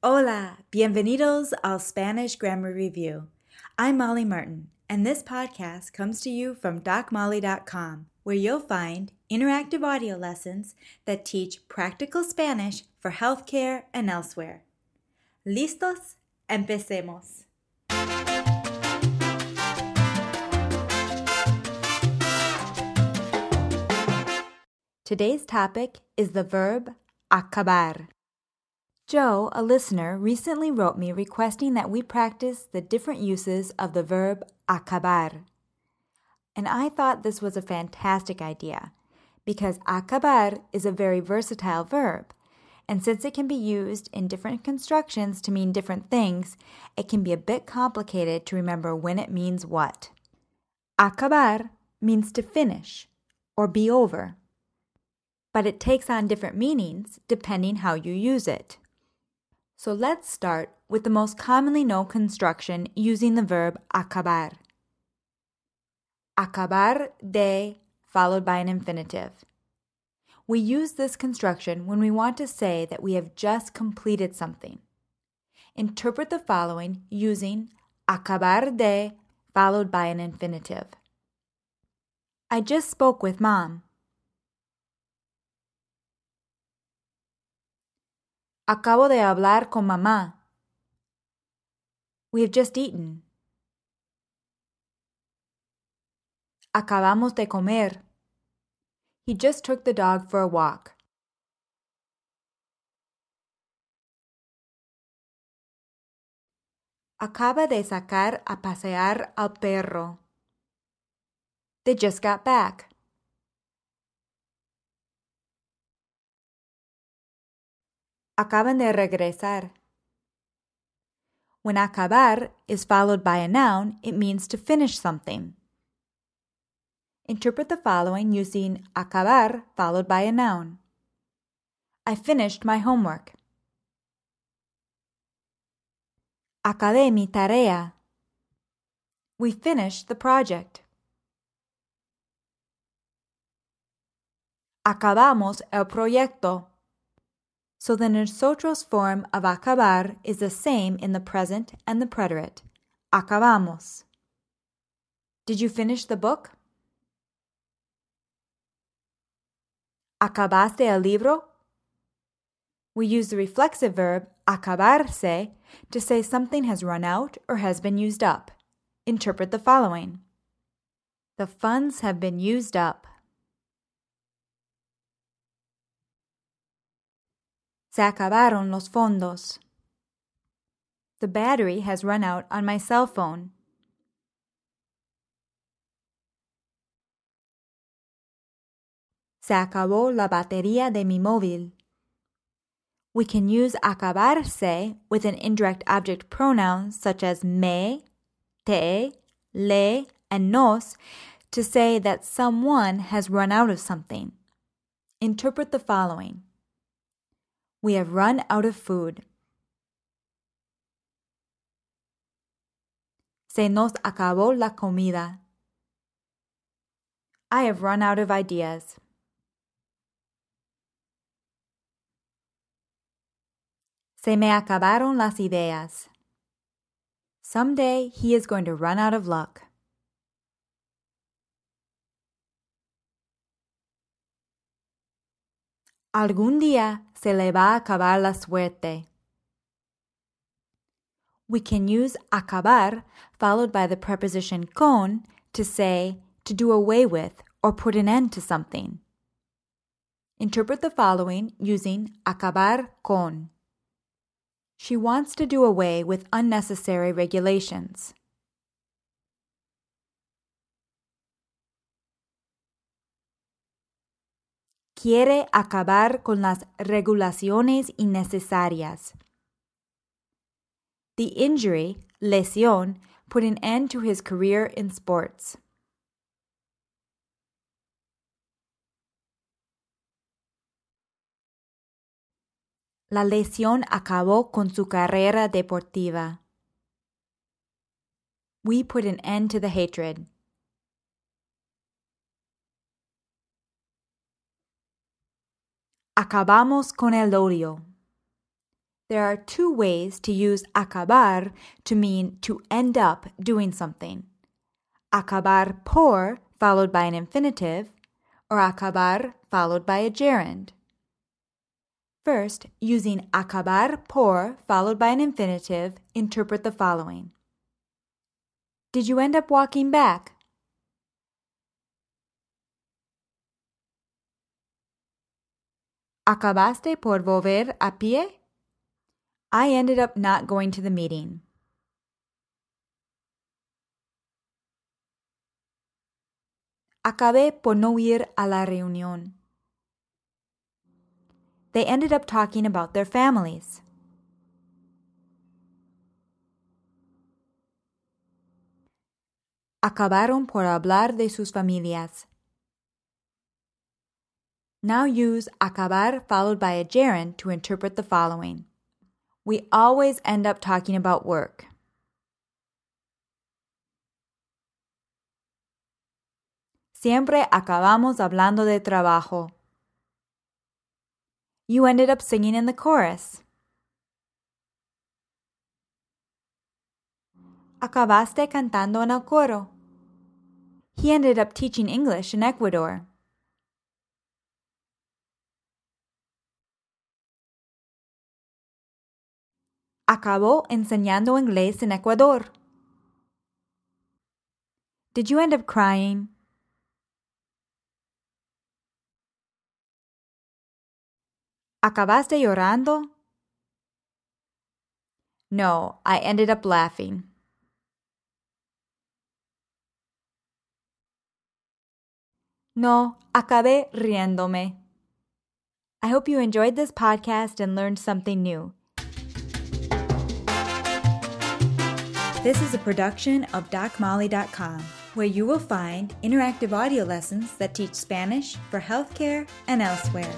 Hola, bienvenidos al Spanish Grammar Review. I'm Molly Martin, and this podcast comes to you from DocMolly.com, where you'll find interactive audio lessons that teach practical Spanish for healthcare and elsewhere. ¿Listos? Empecemos. Today's topic is the verb acabar. Joe, a listener, recently wrote me requesting that we practice the different uses of the verb acabar. And I thought this was a fantastic idea because acabar is a very versatile verb. And since it can be used in different constructions to mean different things, it can be a bit complicated to remember when it means what. Acabar means to finish or be over, but it takes on different meanings depending how you use it. So let's start with the most commonly known construction using the verb acabar. Acabar de followed by an infinitive. We use this construction when we want to say that we have just completed something. Interpret the following using acabar de followed by an infinitive. I just spoke with mom. Acabo de hablar con mamá. We have just eaten. Acabamos de comer. He just took the dog for a walk. Acaba de sacar a pasear al perro. They just got back. Acaban de regresar. When acabar is followed by a noun, it means to finish something. Interpret the following using acabar followed by a noun. I finished my homework. Acabé mi tarea. We finished the project. Acabamos el proyecto. So the nosotros form of acabar is the same in the present and the preterite. Acabamos. Did you finish the book? ¿Acabaste el libro? We use the reflexive verb acabarse to say something has run out or has been used up. Interpret the following The funds have been used up. Se acabaron los fondos. The battery has run out on my cell phone. Se acabó la batería de mi móvil. We can use acabarse with an indirect object pronoun such as me, te, le, and nos to say that someone has run out of something. Interpret the following We have run out of food. Se nos acabó la comida. I have run out of ideas. Se me acabaron las ideas. Someday he is going to run out of luck. Algún día se le va a acabar la suerte. We can use acabar followed by the preposition con to say to do away with or put an end to something. Interpret the following using acabar con. She wants to do away with unnecessary regulations. Quiere acabar con las regulaciones innecesarias. The injury, lesión, put an end to his career in sports. La lesión acabó con su carrera deportiva. We put an end to the hatred. Acabamos con el odio. There are two ways to use acabar to mean to end up doing something. Acabar por followed by an infinitive, or acabar followed by a gerund. First, using acabar por followed by an infinitive, interpret the following. Did you end up walking back? ¿Acabaste por volver a pie? I ended up not going to the meeting. Acabé por no ir a la reunión. They ended up talking about their families. Acabaron por hablar de sus familias. Now use acabar followed by a gerund to interpret the following. We always end up talking about work. Siempre acabamos hablando de trabajo. You ended up singing in the chorus. Acabaste cantando en el coro. He ended up teaching English in Ecuador. Acabó enseñando inglés en Ecuador. Did you end up crying? ¿Acabaste llorando? No, I ended up laughing. No, acabé riéndome. I hope you enjoyed this podcast and learned something new. This is a production of DocMolly.com, where you will find interactive audio lessons that teach Spanish for healthcare and elsewhere.